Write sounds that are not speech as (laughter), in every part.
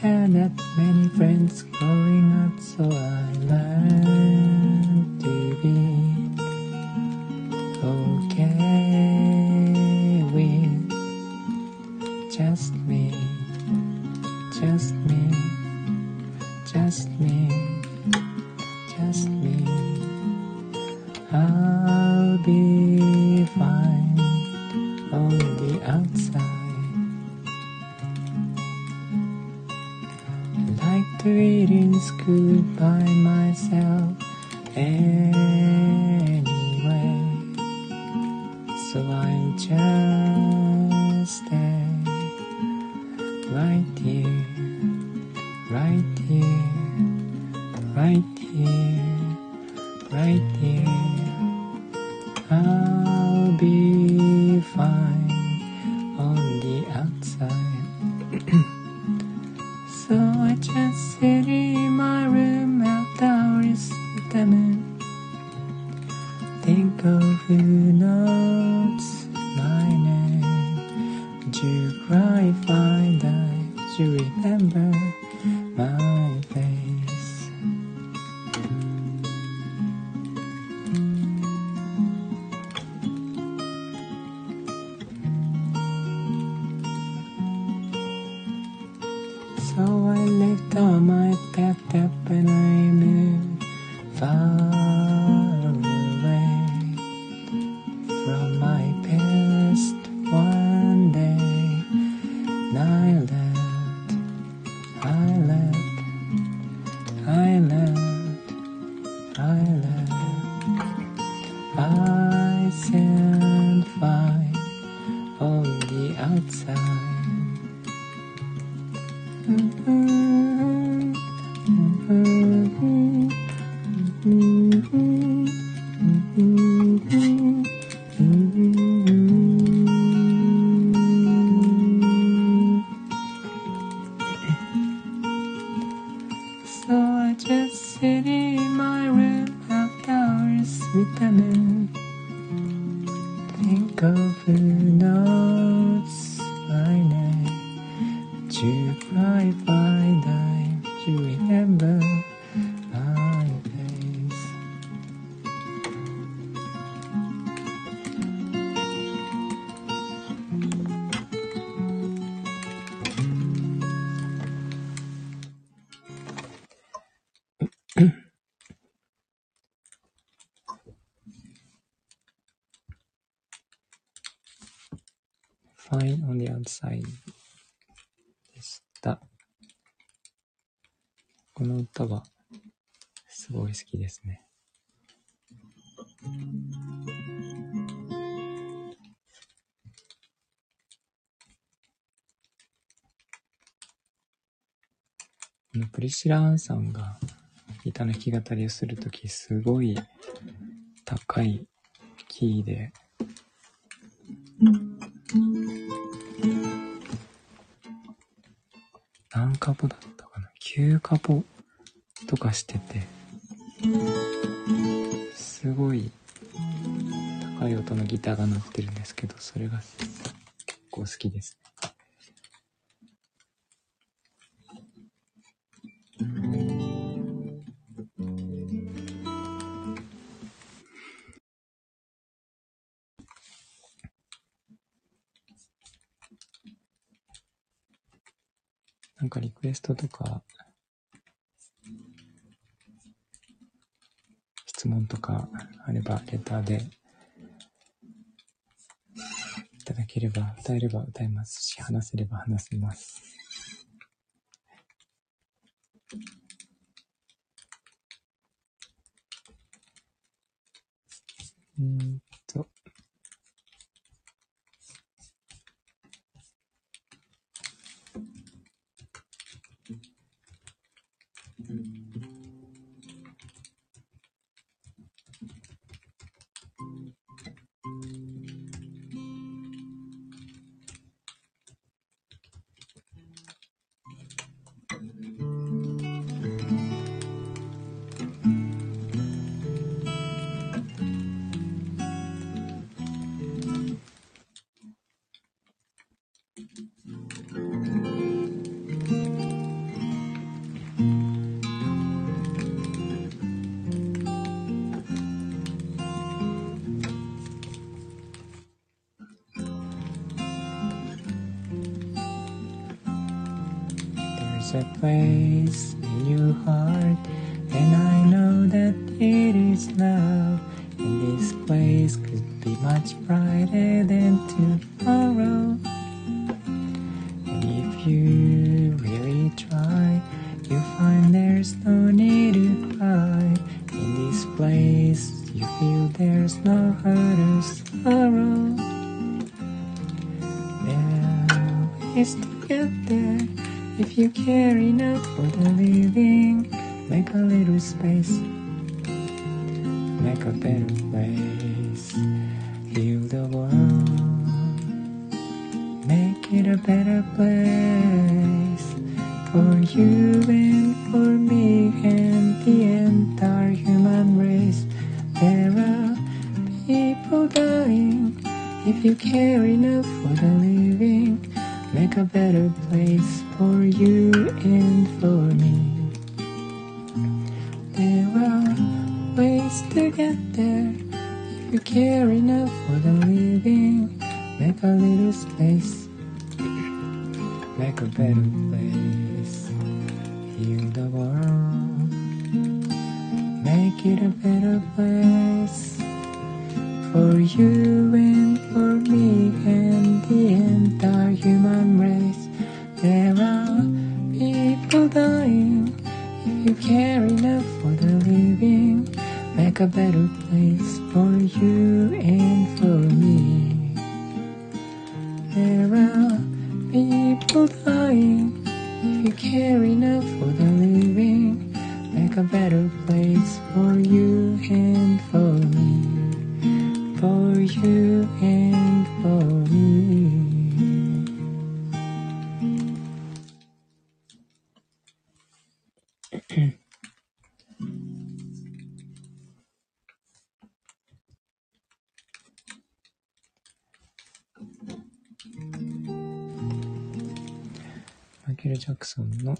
had that many friends growing up, so I learned プリシラ・アンさんがギターの弾き語りをするときすごい高いキーで何カポだったかな ?9 カポとかしてて、すごい高い音のギターが鳴ってるんですけど、それが結構好きですね。れば、歌えますし、話せれば話せます。うん place. make a little space, make a better place, heal the world, make it a better place for you and for me and the entire human race. There are people dying. If you care enough for the living, make a better さんの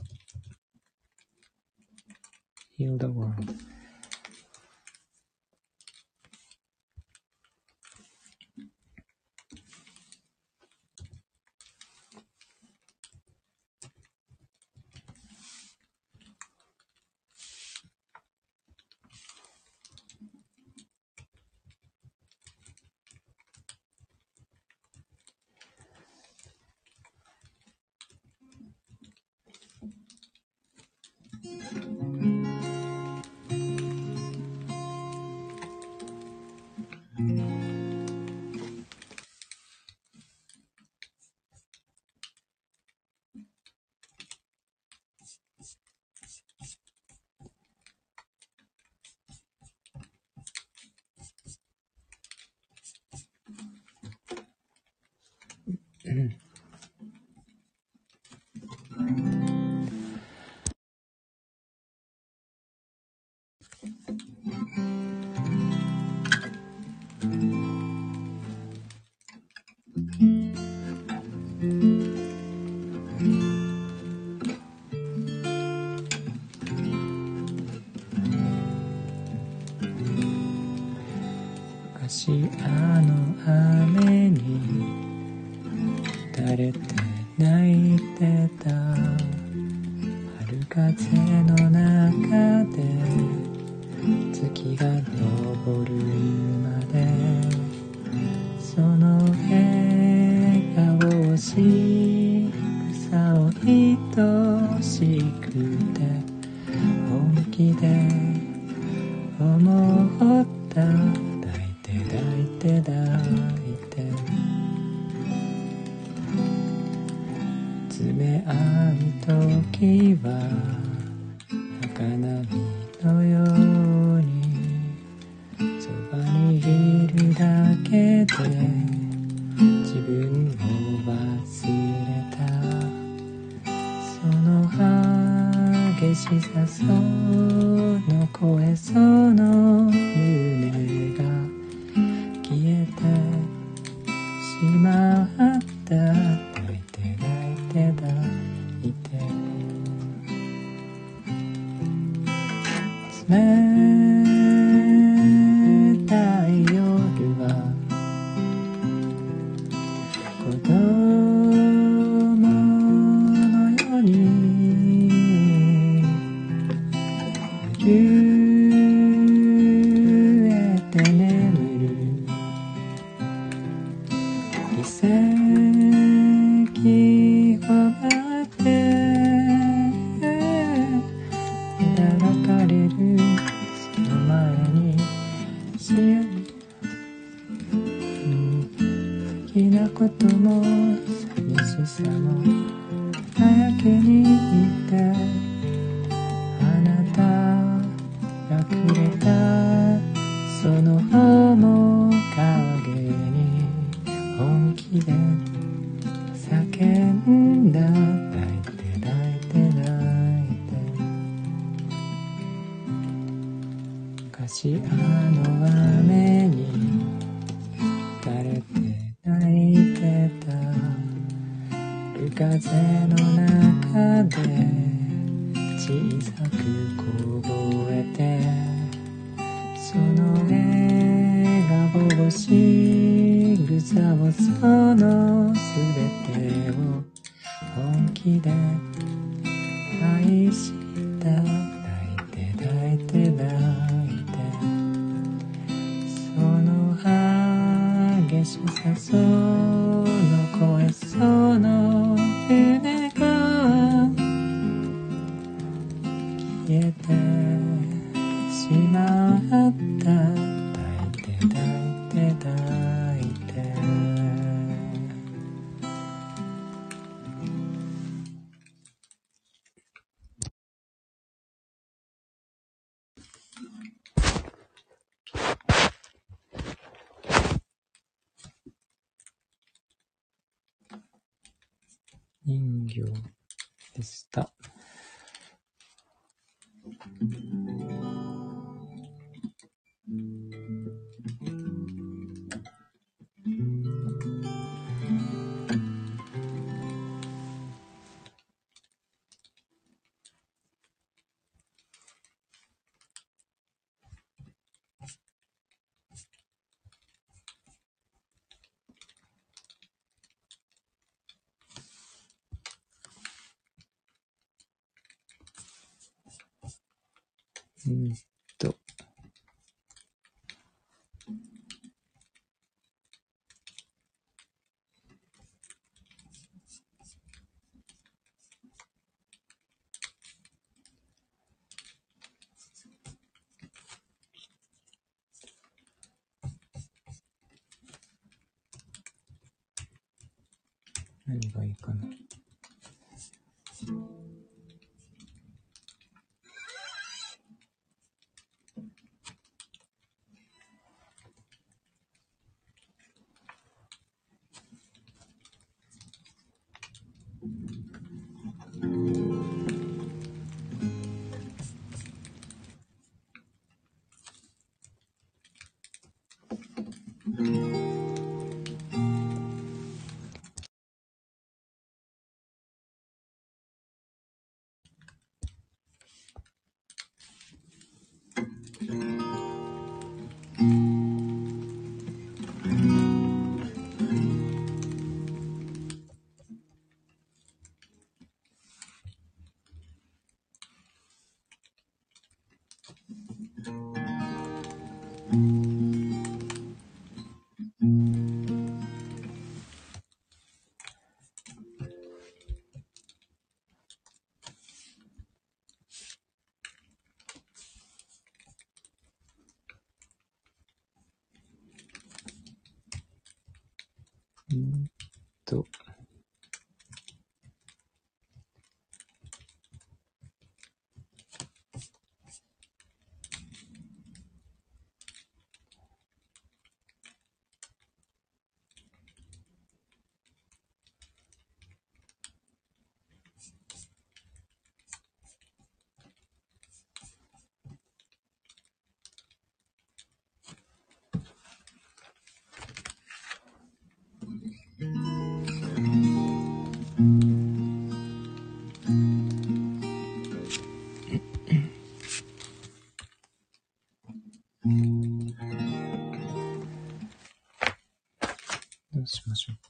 何がいいかな。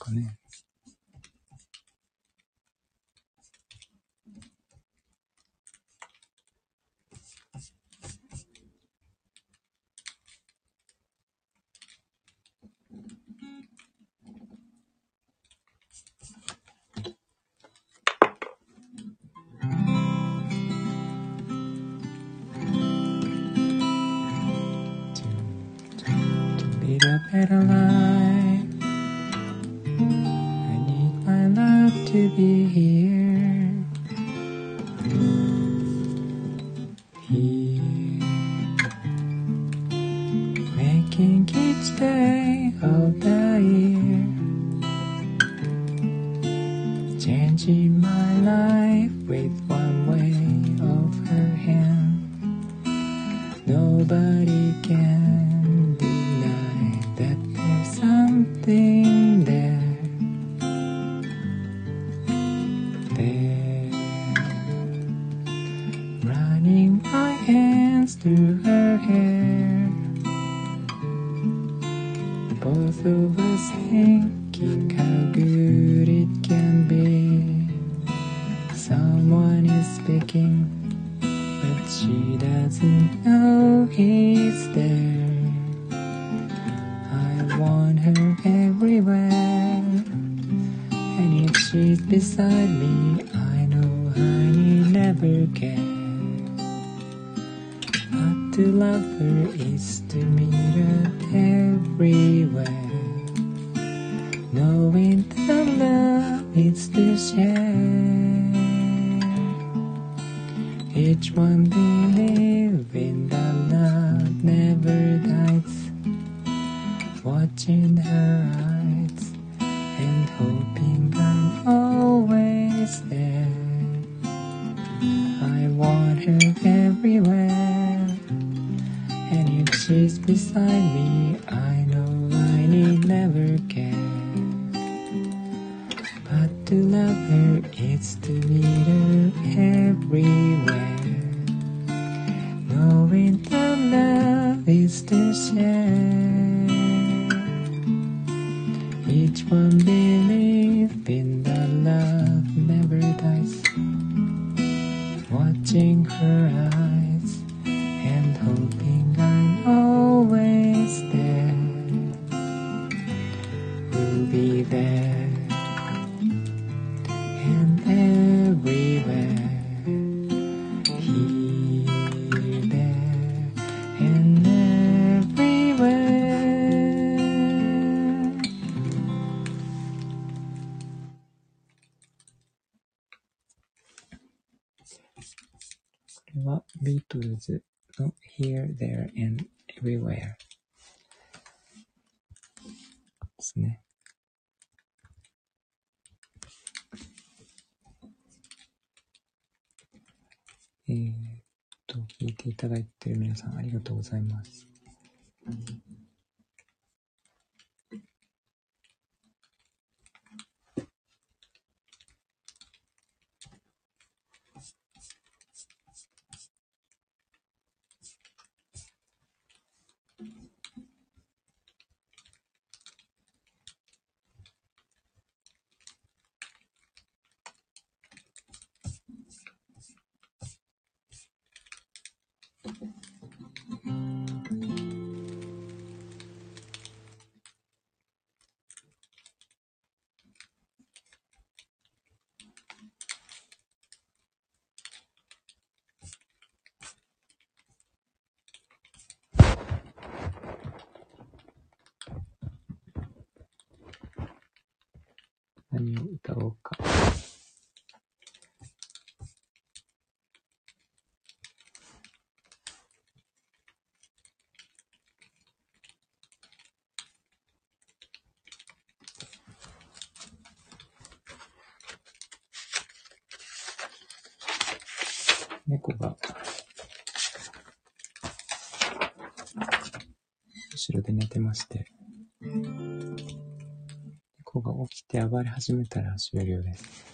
かね。better life. you everywhere, and you exist beside me. とうございます。何を歌おうか。わり始めたら始めるようです。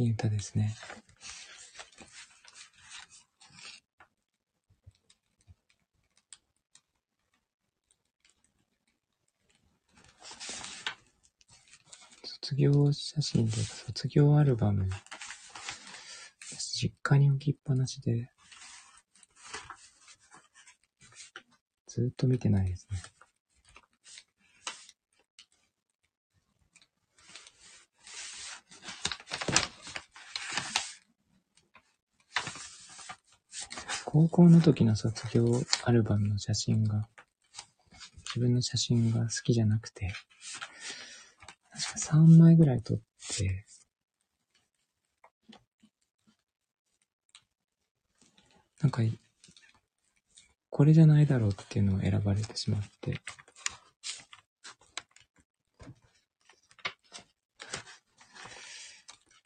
いい歌ですね。卒業写真とか卒業アルバム。実家に置きっぱなしで、ずっと見てないですね。高校の時の卒業アルバムの写真が、自分の写真が好きじゃなくて、確か3枚ぐらい撮って、なんか、これじゃないだろうっていうのを選ばれてしまって、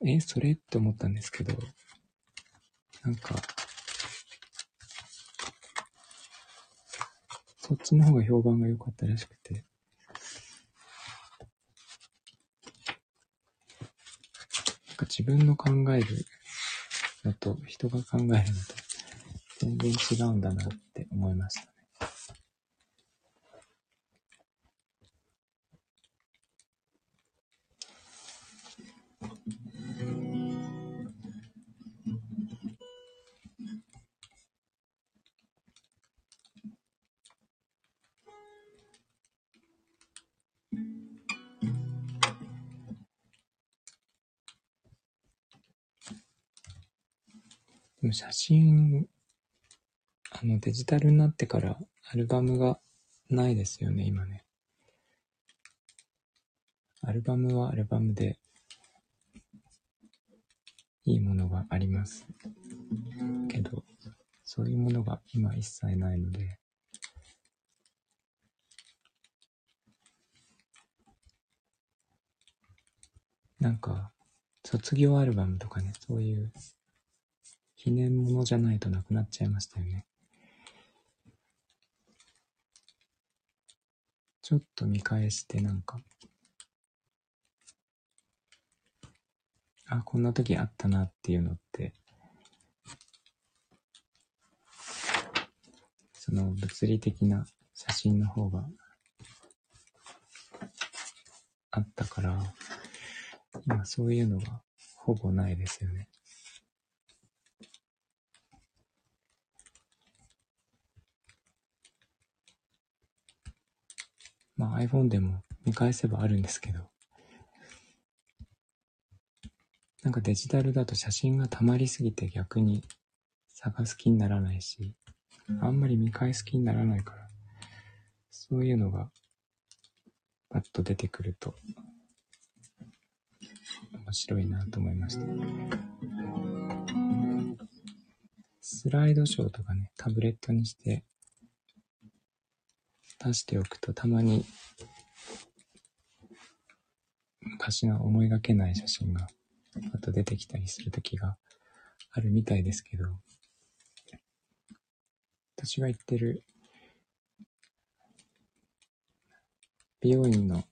え、それ？って思ったんですけど、なんか、そっちの方が評判が良かったらしくて、なんか自分の考えるのと人が考えるのと全然違うんだなって思いました。写真、あのデジタルになってからアルバムがないですよね、今ね。アルバムはアルバムでいいものがあります。けど、そういうものが今一切ないので、なんか、卒業アルバムとかね、そういう記念物じゃないとなくなっちゃいましたよね。ちょっと見返してなんか、あ、こんな時あったなっていうのって、その物理的な写真の方があったから、今そういうのがほぼないですよね。まあ iPhone でも見返せばあるんですけど、なんかデジタルだと写真が溜まりすぎて逆に探す気にならないし、あんまり見返す気にならないから、そういうのがパッと出てくると面白いなと思いました。スライドショーとかね、タブレットにして出しておくとたまに昔の思いがけない写真があと出てきたりする時があるみたいですけど、私が行ってる美容院の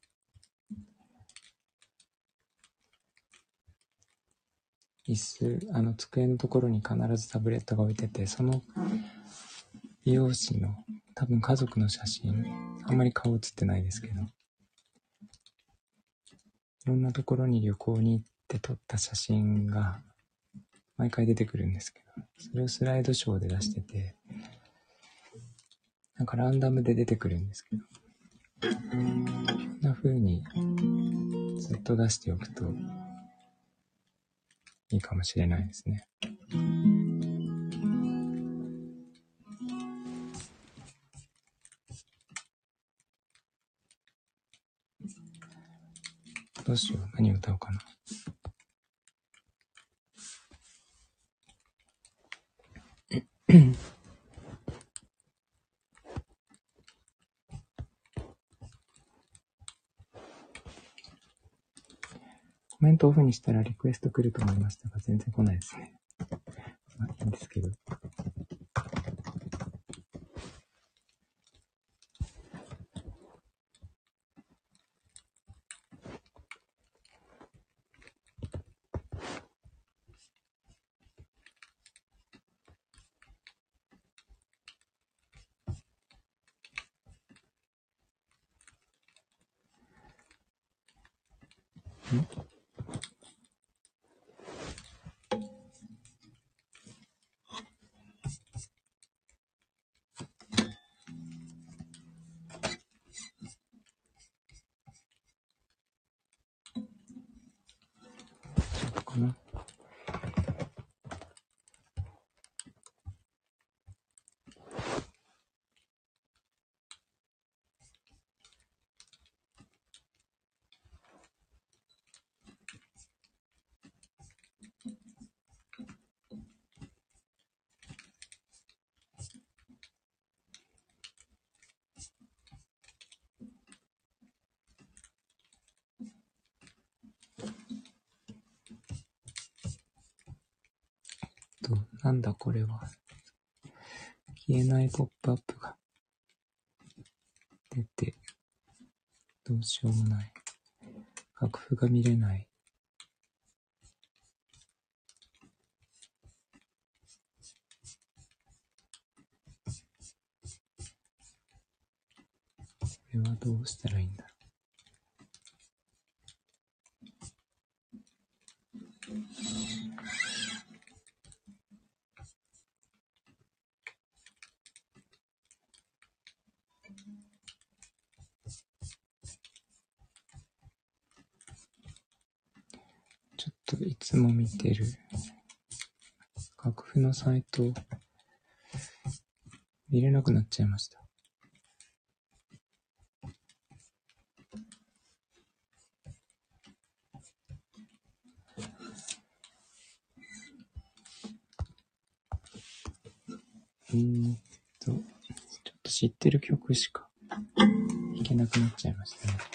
椅子、あの机のところに必ずタブレットが置いてて、その美容師の多分家族の写真、あんまり顔写ってないですけど、いろんなところに旅行に行って撮った写真が毎回出てくるんですけど、それをスライドショーで出してて、なんかランダムで出てくるんですけど、こんな風にずっと出しておくといいかもしれないですね。どうしよう。何歌おうかな。コメントオフにしたらリクエスト来ると思いましたが、全然来ないですね。まあ、いいんですけど。かな。なんだこれは。消えないポップアップが出て、どうしようもない。楽譜が見れない。これはどうしたらいいんだつも見てる楽譜のサイト見れなくなっちゃいました。うんと、ちょっと知ってる曲しか弾けなくなっちゃいましたね。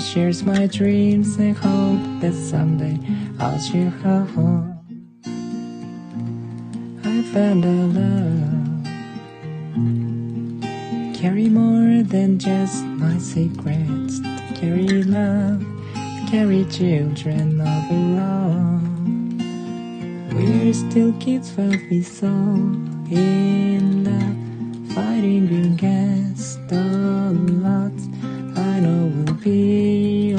Shares my dreams and hope that someday I'll share her home. I found a love carry more than just my secrets. Carry love, carry children of love. We're still kids, but we so in love, fighting against the odds final will be.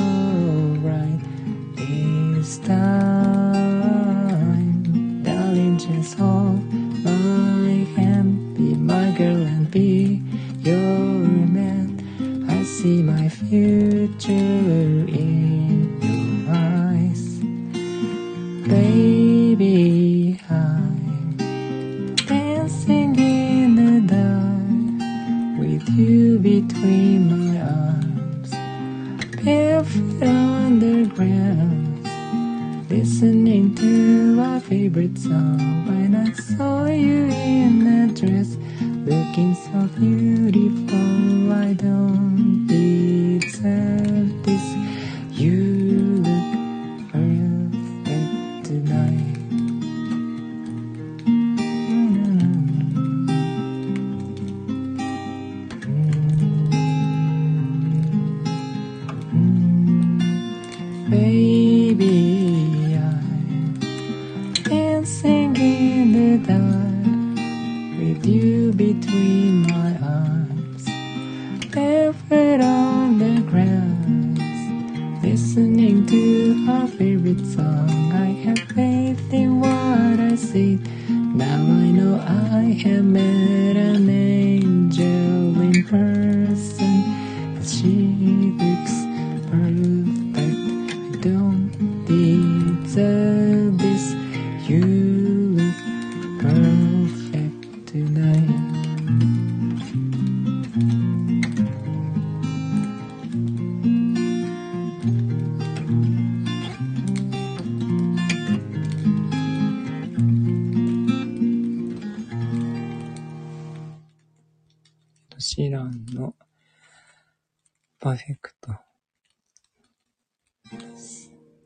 パーフェクト。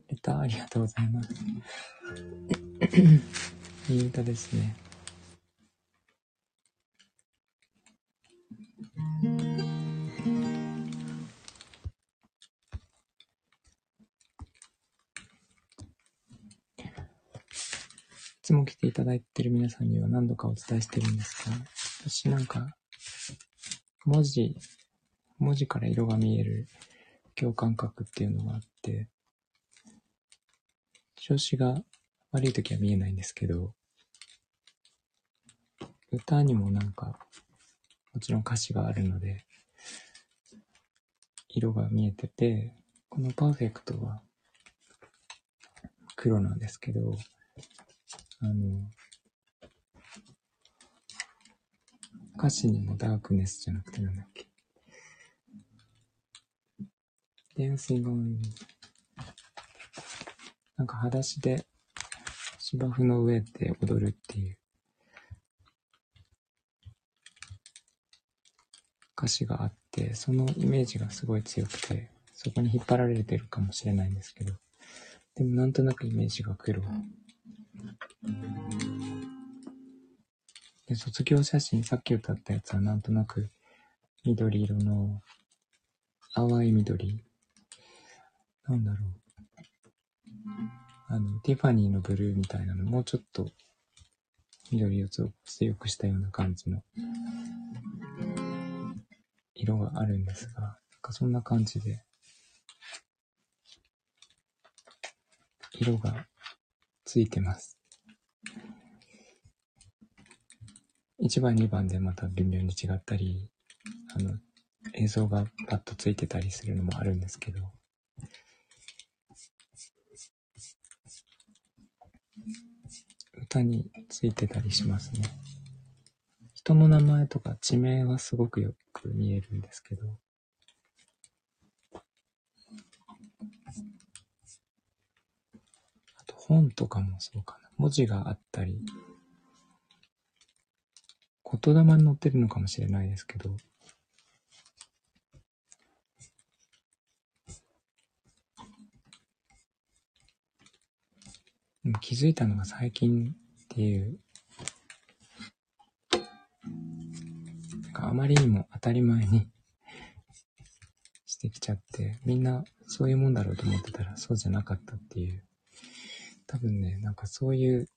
レターありがとうございます。(coughs) いい歌ですね。いつも来ていただいてる皆さんには何度かお伝えしてるんですが、私なんか、文字、文字から色が見える共感覚っていうのがあって、調子が悪い時は見えないんですけど、歌にもなんか、もちろん歌詞があるので、色が見えてて、このパーフェクトは、黒なんですけど、あの、歌詞にもダークネスじゃなくてなんだっけ？Dancing on なんか裸足で芝生の上で踊るっていう歌詞があって、そのイメージがすごい強くて、そこに引っ張られてるかもしれないんですけど、でもなんとなくイメージが黒。で、卒業写真、さっき歌ったやつはなんとなく緑色の淡い緑。なんだろう。あの、ティファニーのブルーみたいなの、もうちょっと緑を強くしたような感じの色があるんですが、なんかそんな感じで、色がついてます。1番、2番でまた微妙に違ったり、あの、映像がパッとついてたりするのもあるんですけど、歌についてたりしますね。人の名前とか地名はすごくよく見えるんですけど、あと本とかもそうかな。文字があったり、言霊に載ってるのかもしれないですけど、気づいたのが最近っていうなんかあまりにも当たり前にしてきちゃって、みんなそういうもんだろうと思ってたらそうじゃなかったっていう。多分ね、なんかそういう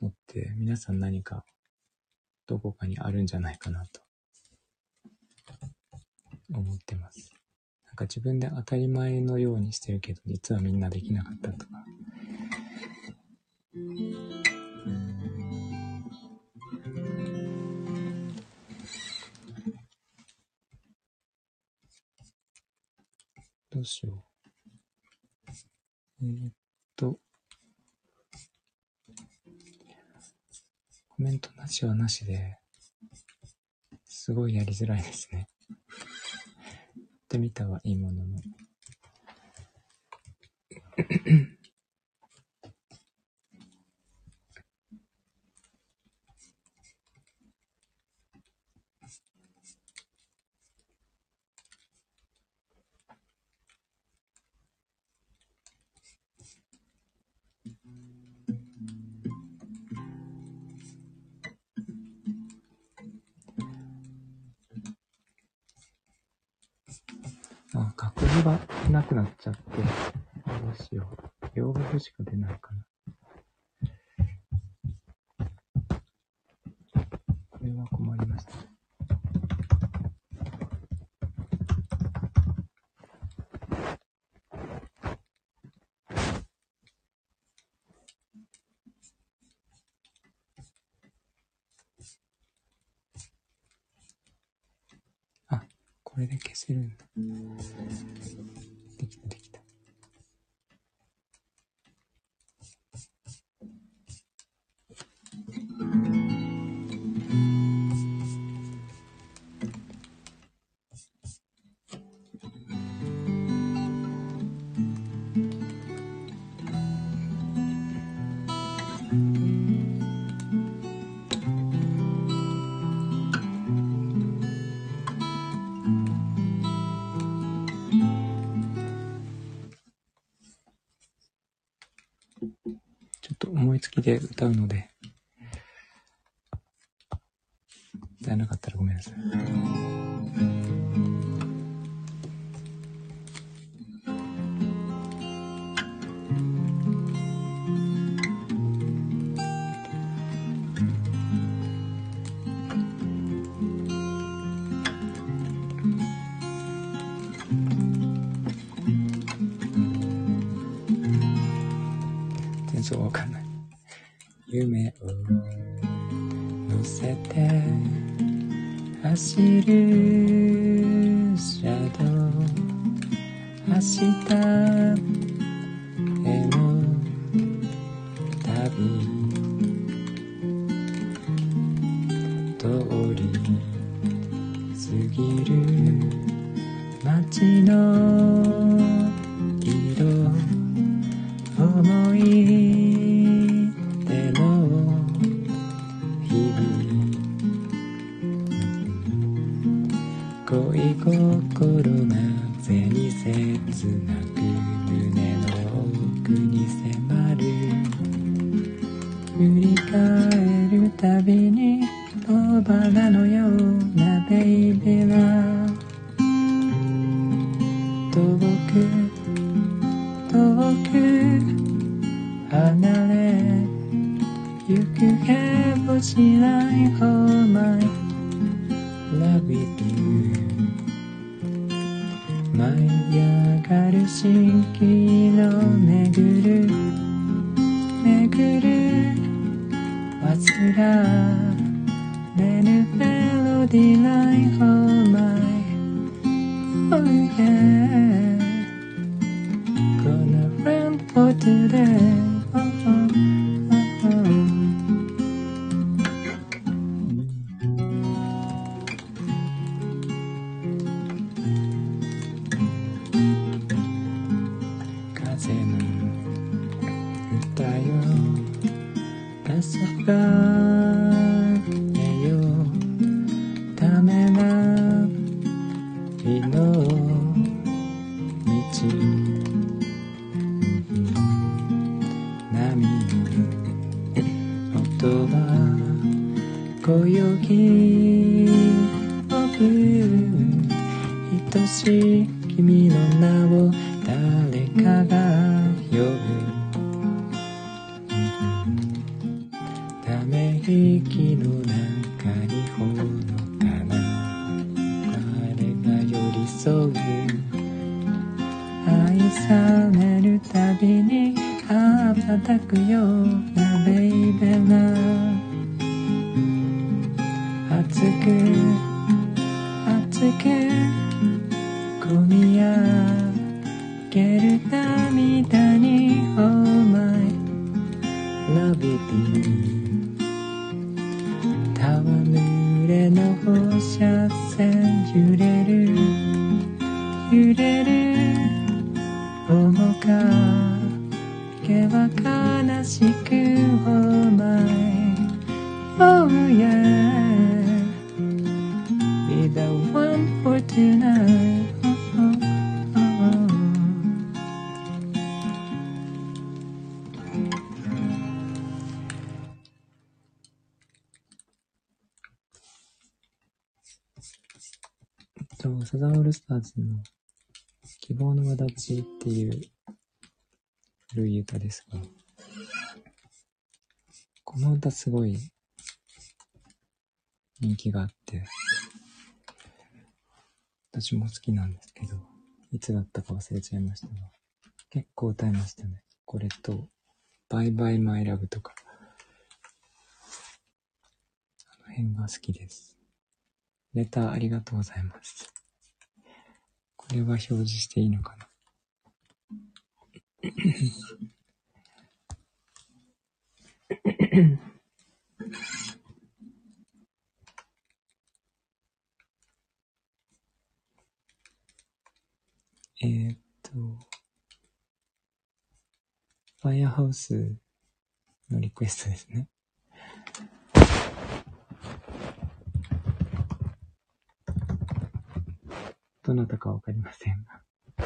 のって皆さん何かどこかにあるんじゃないかなと思ってます。なんか自分で当たり前のようにしてるけど、実はみんなできなかったとか。どうしよう。えー、っと、コメントなしはなしで、すごいやりづらいですね。(laughs) やってみたはいいものの。がなくなっちゃって、どうしよう。洋楽しか出ないかな。これは困りました。あ、これで消せるんだ。歌うので、恋心がぜに切なく胸の奥に迫る振り返るたびに小花のようなベイベは車線揺れるールスターズの希望の轍っていう古い歌ですが、この歌すごい人気があって、私も好きなんですけど、いつだったか忘れちゃいましたが、結構歌いましたね。これと、バイバイマイラブとか、あの辺が好きです。レターありがとうございます。これは表示していいのかな？(coughs) えっと、ファイアハウスのリクエストですね。どなたかわかりませんが。(laughs)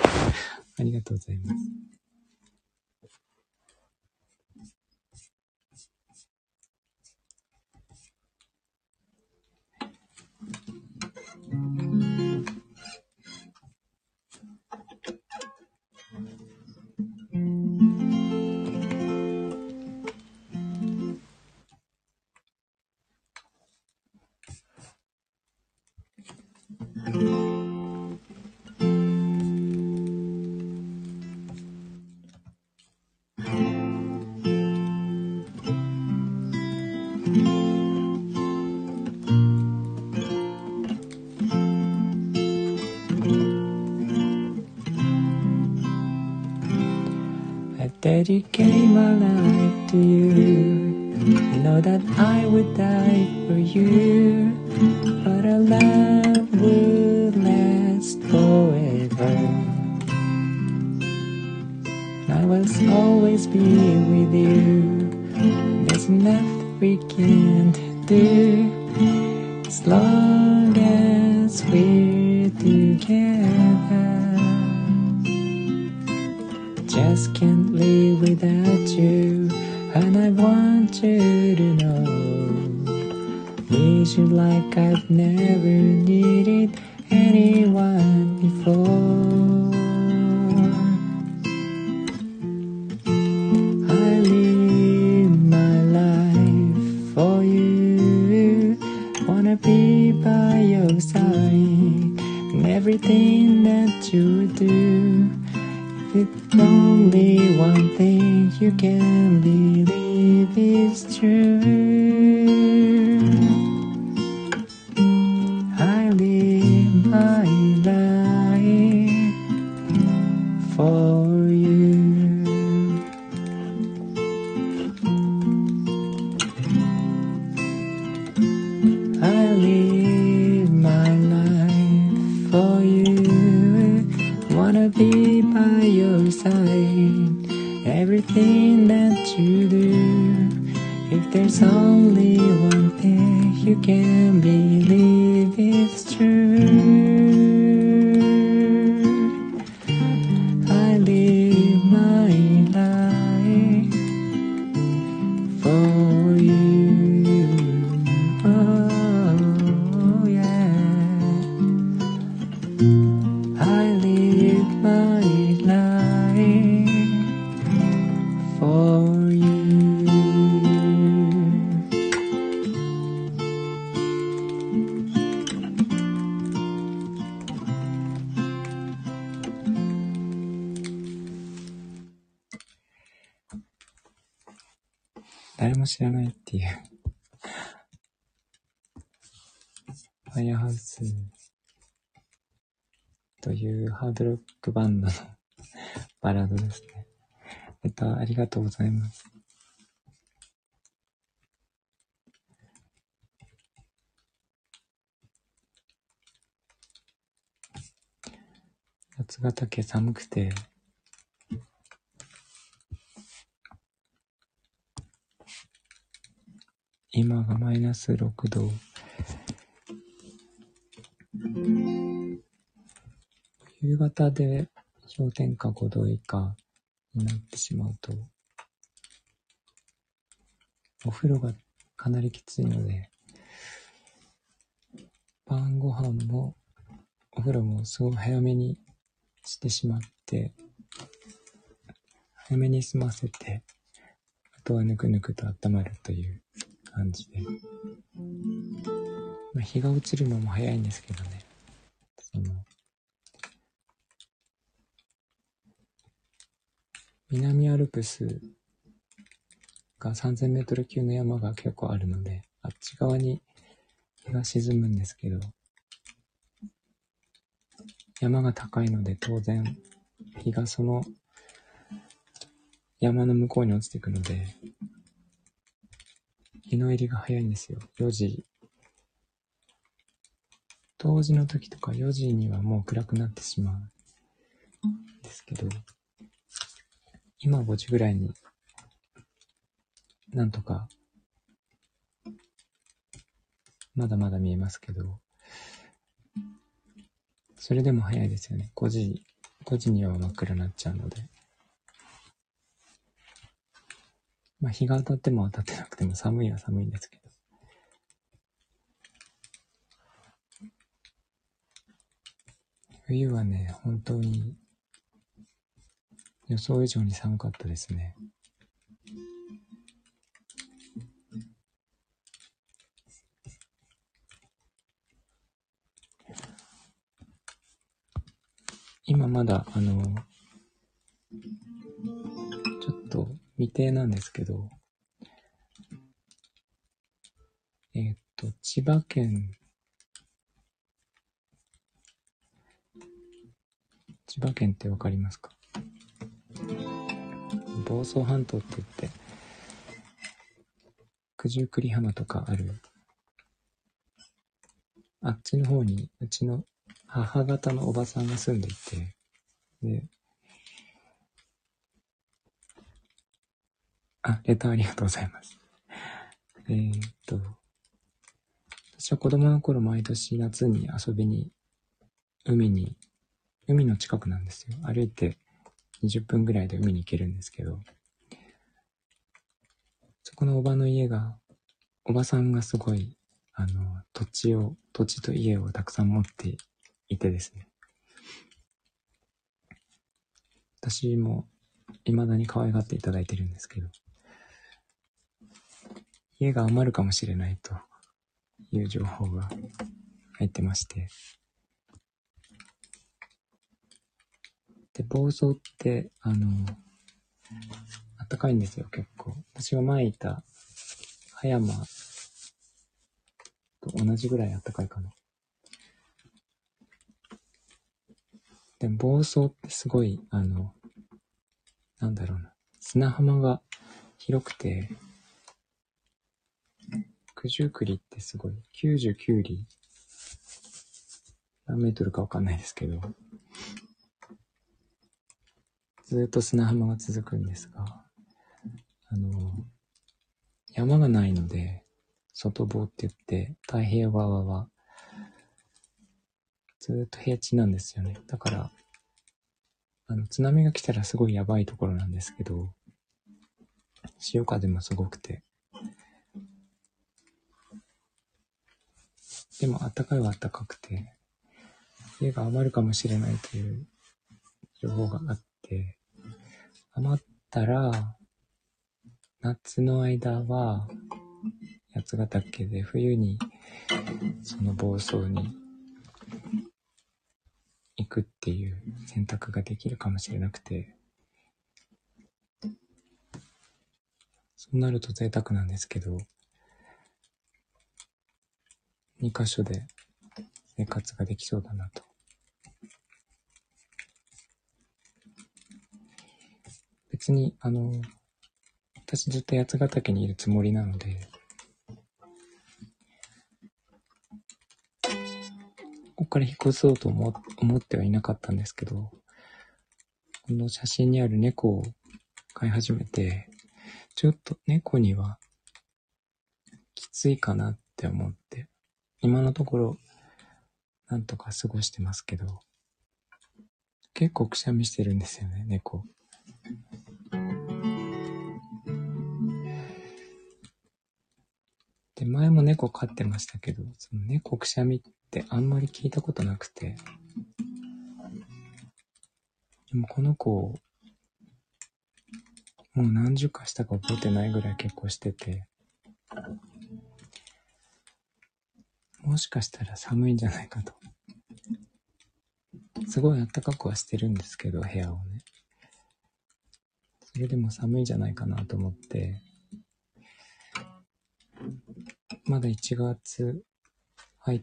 ありがとうございます。that you gave my life to you. You know that I would die for you, but our love would last forever. I will always be with you. There's nothing we can't do. クバンドの (laughs) バラードですね。えっと、ありがとうございます。八ヶ岳寒くて、今がマイナス6度。夕方で氷点下5度以下になってしまうと、お風呂がかなりきついので、晩ご飯もお風呂もすごい早めにしてしまって、早めに済ませて、あとはぬくぬくと温まるという感じで。まあ、日が落ちるのも早いんですけどね。その、南アルプスが3000メートル級の山が結構あるので、あっち側に日が沈むんですけど、山が高いので当然日がその山の向こうに落ちていくので、日の入りが早いんですよ。4時。冬至の時とか4時にはもう暗くなってしまうんですけど、今5時ぐらいになんとか、まだまだ見えますけど、それでも早いですよね。5時、5時には真っ暗になっちゃうので。まあ日が当たっても当たってなくても寒いは寒いんですけど。冬はね、本当に予想以上に寒かったですね。今まだ、あの、ちょっと未定なんですけど、えっと、千葉県、千葉県ってわかりますか？房総半島って言って、九十九里浜とかある、あっちの方に、うちの母方のおばさんが住んでいて、で、あ、レターありがとうございます。えー、っと、私は子供の頃毎年夏に遊びに、海に、海の近くなんですよ。歩いて20分ぐらいで海に行けるんですけど、そこのおばの家が、おばさんがすごい、あの、土地を、土地と家をたくさん持っていてですね。私も未だに可愛がっていただいてるんですけど、家が余るかもしれないという情報が入ってまして。で、房総って、あの、あったかいんですよ、結構。私が前いた葉山と同じぐらいあったかいかな。でも、房総ってすごい、あの、なんだろうな。砂浜が広くて、九十九里ってすごい、99里、何メートルかわかんないですけど、ずっと砂浜が続くんですが、あの、山がないので、外房って言って、太平洋側は、ずっと平地なんですよね。だから、あの、津波が来たらすごいやばいところなんですけど、潮風もすごくて、でも暖かいは暖かくて、家が余るかもしれないという情報があって、余ったら、夏の間は八ヶ岳で、冬にその房総に行くっていう選択ができるかもしれなくて、そうなると贅沢なんですけど、2箇所で生活ができそうだなと。別に、あの、私ずっと八ヶ岳にいるつもりなので、ここから引っ越そうと思思ってはいなかったんですけど、この写真にある猫を飼い始めて、ちょっと猫にはきついかなって思って、今のところ、なんとか過ごしてますけど、結構くしゃみしてるんですよね、猫。で、前も猫飼ってましたけど、その猫くしゃみってあんまり聞いたことなくて、でもこの子、もう何十かしたか覚えてないぐらい結構してて、もしかしたら寒いんじゃないかと。すごい暖かくはしてるんですけど、部屋をね。それでも寒いんじゃないかなと思って、まだ1月入っ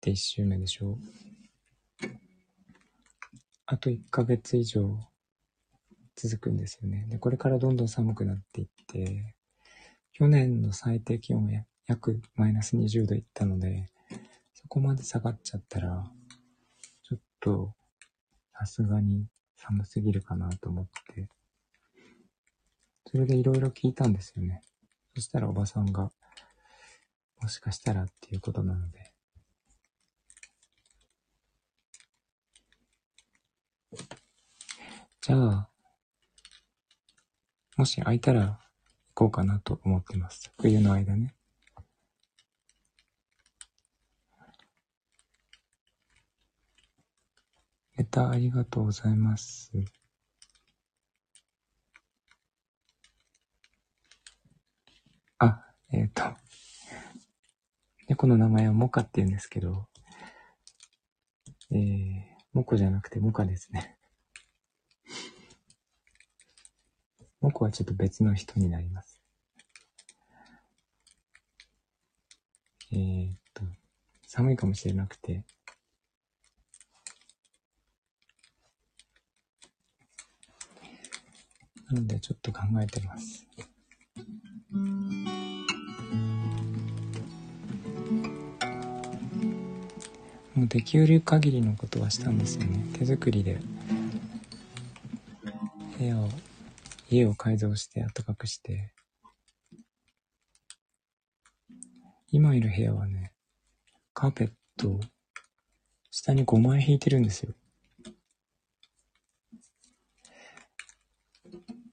て1週目でしょあと1ヶ月以上続くんですよね。で、これからどんどん寒くなっていって、去年の最低気温は約マイナス20度いったので、そこまで下がっちゃったら、ちょっと、さすがに寒すぎるかなと思って、それでいろいろ聞いたんですよね。そしたらおばさんが、もしかしたらっていうことなので、じゃあ、もし空いたら行こうかなと思ってます。冬の間ね。レターありがとうございます。あ、えっ、ー、と、猫の名前はモカって言うんですけど、えー、モコじゃなくてモカですね。(laughs) モコはちょっと別の人になります。えー、っと、寒いかもしれなくて、なのでちょっと考えてます。もうできうる限りのことはしたんですよね。手作りで部屋を家を改造して暖かくして、今いる部屋はね、カーペットを、下に5枚引いてるんですよ。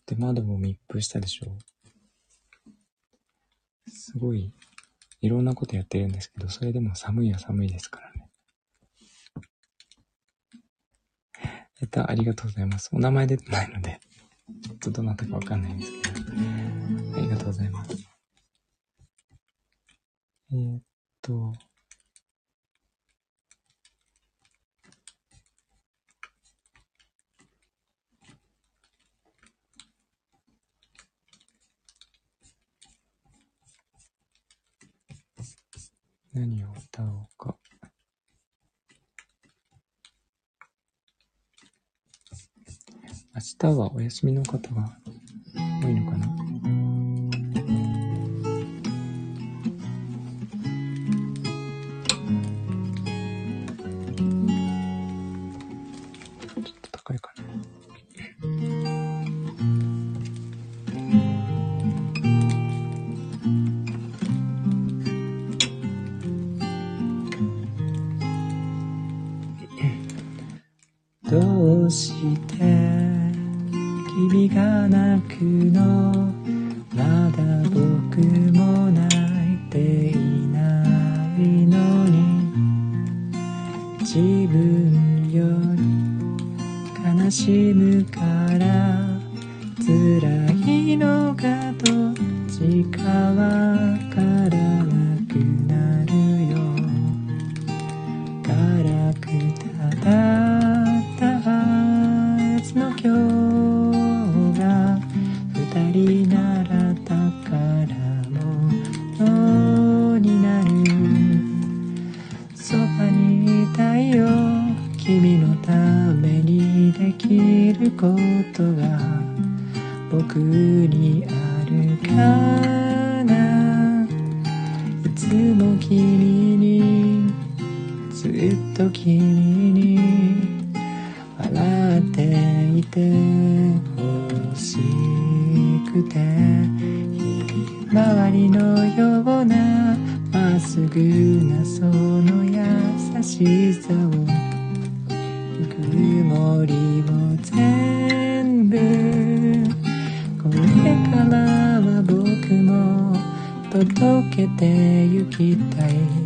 で、窓も密封したでしょ。すごい、いろんなことやってるんですけど、それでも寒いは寒いですからね。えっと、ありがとうございます。お名前出てないので、ちょっとどなたかわかんないんですけど、ありがとうございます。えー、っと、何を歌おうか。明日はお休みの方が多いのかな？どうして泣くのたひまわりのようなまっすぐなその優しさを曇りを全部これからは僕も届けてゆきたい。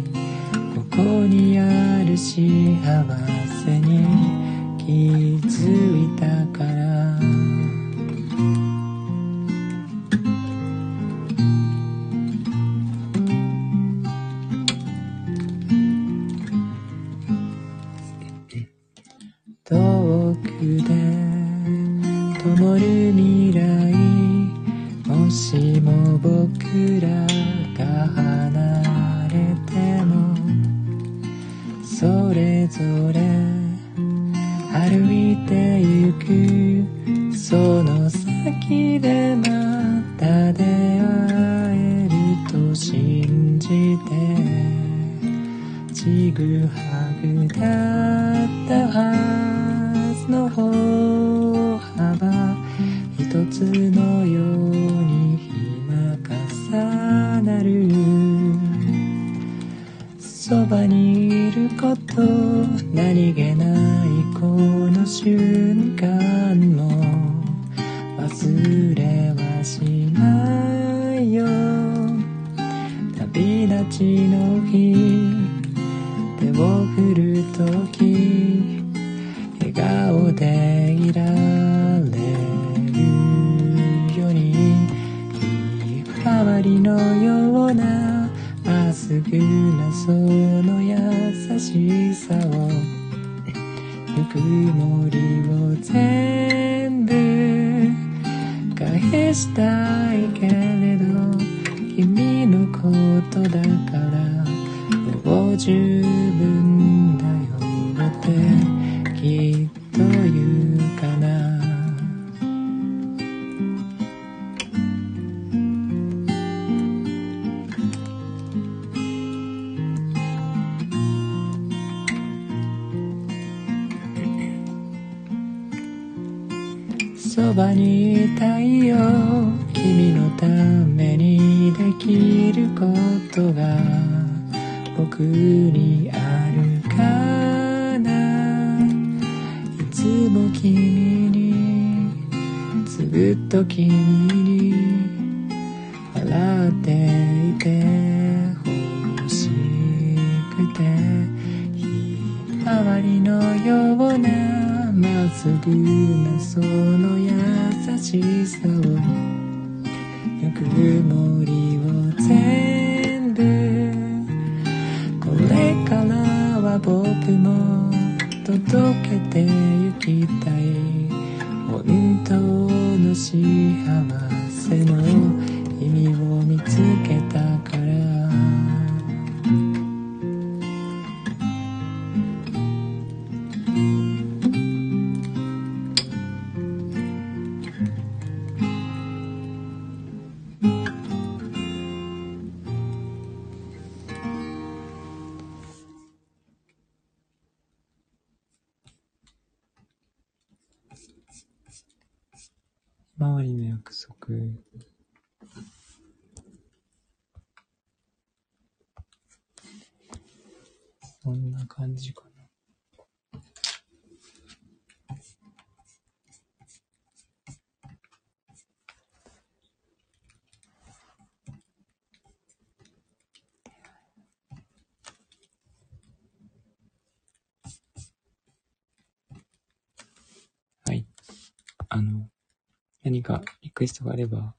かリクエストがあれば、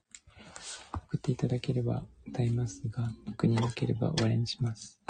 送っていただければ歌いますが、特になければ終わりにします。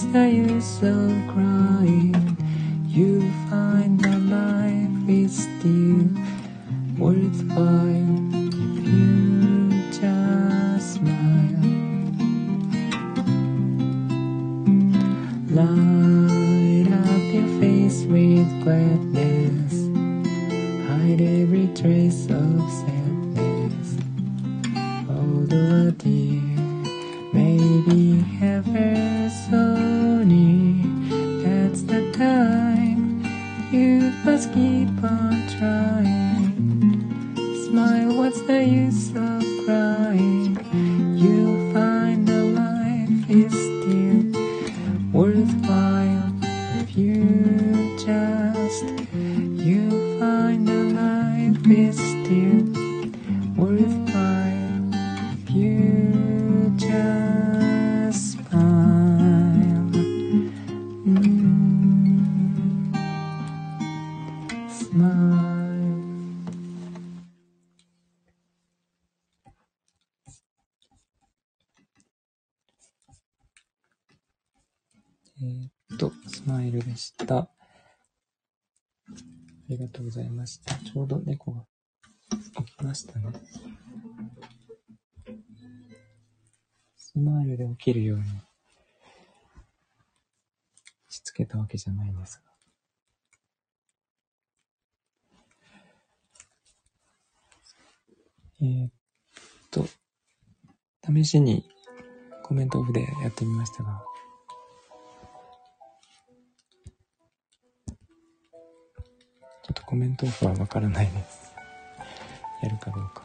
What's the use of crying? りがとうございました。ちょうど猫が起きましたね。スマイルで起きるようにしつけたわけじゃないんですが。えー、っと、試しにコメントオフでやってみましたが、ょっとコメントオフはわからないです。やるかどうか。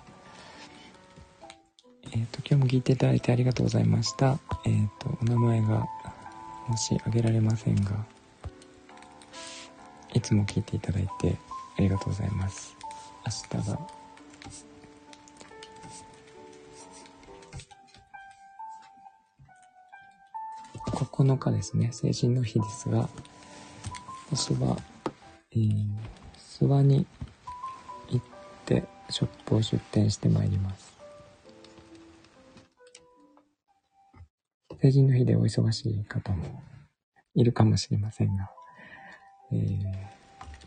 えっ、ー、と、今日も聞いていただいてありがとうございました。えっ、ー、と、お名前が、もし挙げられませんが、いつも聞いていただいてありがとうございます。明日が9日ですね、成人の日ですが、私は、えー、諏訪に行ってショップを出店してまいります。成人の日でお忙しい方もいるかもしれませんが、えー、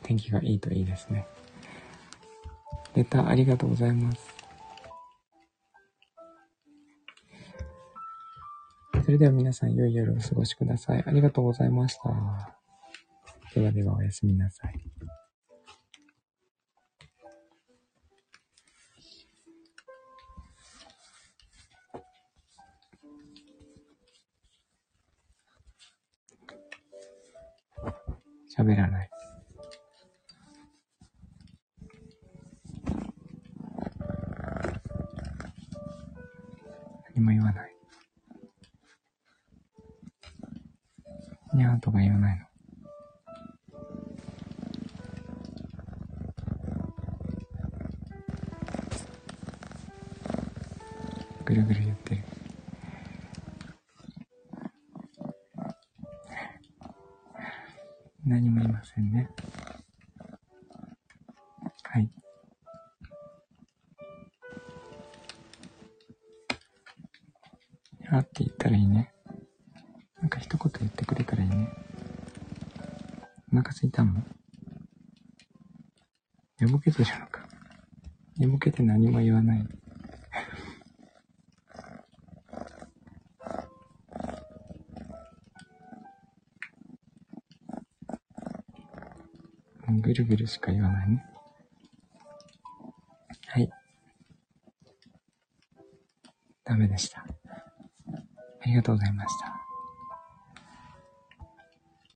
天気がいいといいですね。レターありがとうございます。それでは皆さん良い夜をお過ごしください。ありがとうございました。ではではおやすみなさい。喋らない。ぐるぐるしか言わないね。はい。ダメでした。ありがとうございました。